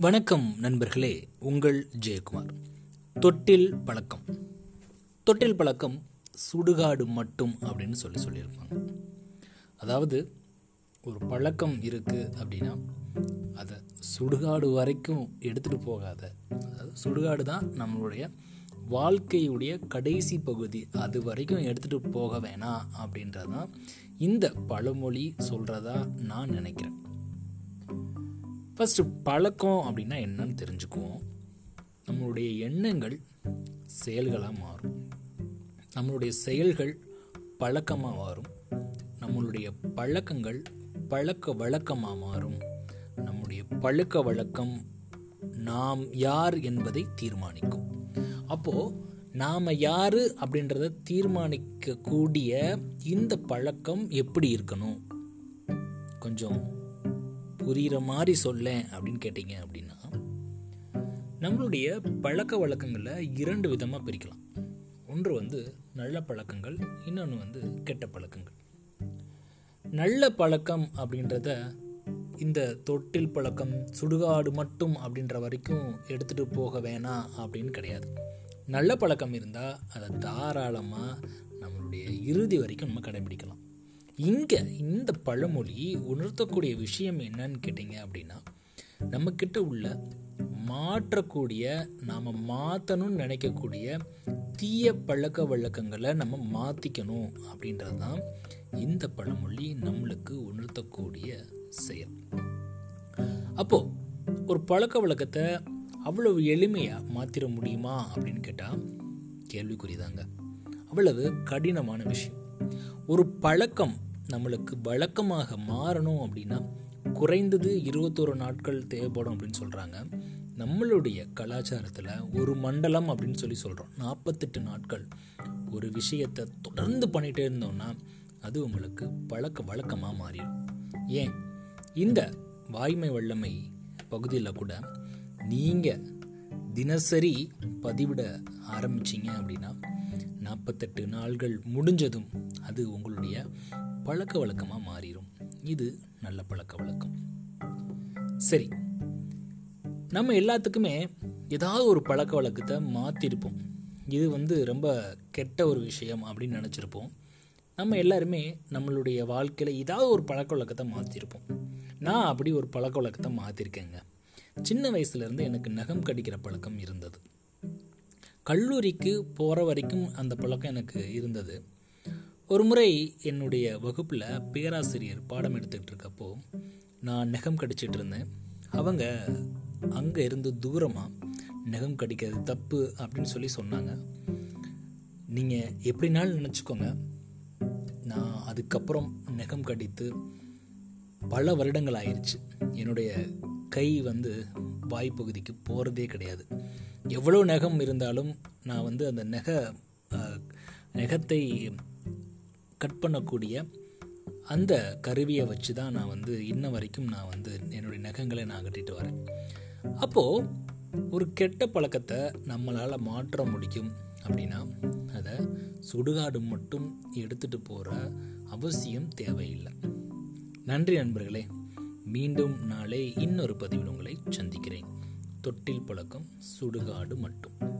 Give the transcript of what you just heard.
வணக்கம் நண்பர்களே உங்கள் ஜெயக்குமார். தொட்டில் பழக்கம். தொட்டில் பழக்கம் சுடுகாடு மட்டும் அப்படின்னு சொல்லி சொல்லியிருப்பாங்க. அதாவது ஒரு பழக்கம் இருக்குது அப்படின்னா அதை சுடுகாடு வரைக்கும் எடுத்துகிட்டு போகாத. அதாவது சுடுகாடு தான் நம்மளுடைய வாழ்க்கையுடைய கடைசி பகுதி. அது வரைக்கும் எடுத்துகிட்டு போக வேணாம் அப்படின்றதான் இந்த பழமொழி சொல்கிறதா நான் நினைக்கிறேன். ஃபஸ்ட்டு பழக்கம் அப்படின்னா என்னன்னு தெரிஞ்சுக்குவோம். நம்மளுடைய எண்ணங்கள் செயல்களாக மாறும். நம்மளுடைய செயல்கள் பழக்கமாக மாறும். நம்மளுடைய பழக்கங்கள் பழக்க வழக்கமாக மாறும். நம்முடைய பழக்க வழக்கம் நாம் யார் என்பதை தீர்மானிக்கும். அப்போது நாம் யார் அப்படின்றத தீர்மானிக்கக்கூடிய இந்த பழக்கம் எப்படி இருக்கணும்? கொஞ்சம் புரிகிற மாதிரி சொல்லேன் அப்படின்னு கேட்டிங்க அப்படின்னா நம்மளுடைய பழக்க வழக்கங்களை இரண்டு விதமாக பிரிக்கலாம். ஒன்று வந்து நல்ல பழக்கங்கள் இன்னொன்று வந்து கெட்ட பழக்கங்கள். நல்ல பழக்கம் அப்படின்றத இந்த தொட்டில் பழக்கம் சுடுகாடு மட்டும் அப்படின்ற வரைக்கும் எடுத்துகிட்டு போக வேணாம் அப்படின்னு கிடையாது. நல்ல பழக்கம் இருந்தால் அதை தாராளமாக நம்மளுடைய இறுதி வரைக்கும் நம்ம கடைபிடிக்கலாம். இங்கே இந்த பழமொழி உணர்த்தக்கூடிய விஷயம் என்னன்னு கேட்டிங்க அப்படின்னா நம்மக்கிட்ட உள்ள மாற்றக்கூடிய நாம் மாற்றணும்னு நினைக்கக்கூடிய தீய பழக்க வழக்கங்களை நம்ம மாற்றிக்கணும் அப்படின்றது தான் இந்த பழமொழி நம்மளுக்கு உணர்த்தக்கூடிய செயல். அப்போது ஒரு பழக்க வழக்கத்தை அவ்வளவு எளிமையாக மாற்றிட முடியுமா அப்படின்னு கேட்டால் கேள்விக்குறிதாங்க. அவ்வளவு கடினமான விஷயம். ஒரு பழக்கம் நம்மளுக்கு வழக்கமாக மாறணும் அப்படின்னா குறைந்தது இருபத்தோரு நாட்கள் தேவைப்படும் அப்படின்னு சொல்கிறாங்க நம்மளுடைய கலாச்சாரத்தில் ஒரு மண்டலம் அப்படின்னு சொல்லி சொல்கிறோம் நாற்பத்தெட்டு நாட்கள். ஒரு விஷயத்தை தொடர்ந்து பண்ணிகிட்டே இருந்தோம்னா அது உங்களுக்கு பழக்க வழக்கமாக மாறிடும். ஏன்? இந்த வாய்மை வல்லமை பகுதியில் கூட நீங்கள் தினசரி பதிவிட ஆரம்பிச்சிங்க அப்படின்னா நாற்பத்தெட்டு நாள்கள் முடிஞ்சதும் அது உங்களுடைய பழக்க வழக்கமாக மாறிடும் இது நல்ல பழக்க வழக்கம். சரி நம்ம எல்லாத்துக்குமே ஏதாவது ஒரு பழக்க வழக்கத்தை மாற்றிருப்போம் இது வந்து ரொம்ப கெட்ட ஒரு விஷயம் அப்படின்னு நினச்சிருப்போம். நம்ம எல்லாருமே நம்மளுடைய வாழ்க்கையில் ஏதாவது ஒரு பழக்க வழக்கத்தை மாற்றிருப்போம் நான் அப்படி ஒரு பழக்க வழக்கத்தை மாற்றிருக்கேங்க சின்ன வயசுலேருந்து எனக்கு நகம் கடிக்கிற பழக்கம் இருந்தது. கல்லூரிக்கு போகிற வரைக்கும் அந்த பழக்கம் எனக்கு இருந்தது. ஒரு முறை என்னுடைய வகுப்பில் பேராசிரியர் பாடம் எடுத்துக்கிட்டு இருக்கப்போ நான் நெகம் கடிச்சிட்டு இருந்தேன். அவங்க அங்கே இருந்து தூரமாக நெகம் கடிக்கிறது தப்பு அப்படின்னு சொல்லி சொன்னாங்க. நீங்கள் எப்படினாலும் நினச்சிக்கோங்க. நான் அதுக்கப்புறம் நெகம் கடித்து பல வருடங்கள் ஆயிடுச்சு என்னுடைய கை வந்து வாய்ப்பகுதிக்கு போகிறதே கிடையாது. எவ்வளோ நகம் இருந்தாலும் நான் வந்து அந்த நெக நெகத்தை கட் பண்ணக்கூடிய அந்த கருவியை வச்சு தான் நான் வந்து இன்ன வரைக்கும் நான் வந்து என்னுடைய நகங்களை நான் கட்டிட்டு வரேன். அப்போது ஒரு கெட்ட பழக்கத்தை நம்மளால் மாற்ற முடியும் அப்படின்னா அதை சுடுகாடு மட்டும் எடுத்துகிட்டு போகிற அவசியம் தேவையில்லை. நன்றி நண்பர்களே. மீண்டும் நாளை இன்னொரு பதிவில் உங்களை சந்திக்கிறேன். தொட்டில் பழக்கம் சுடுகாடு மட்டும்.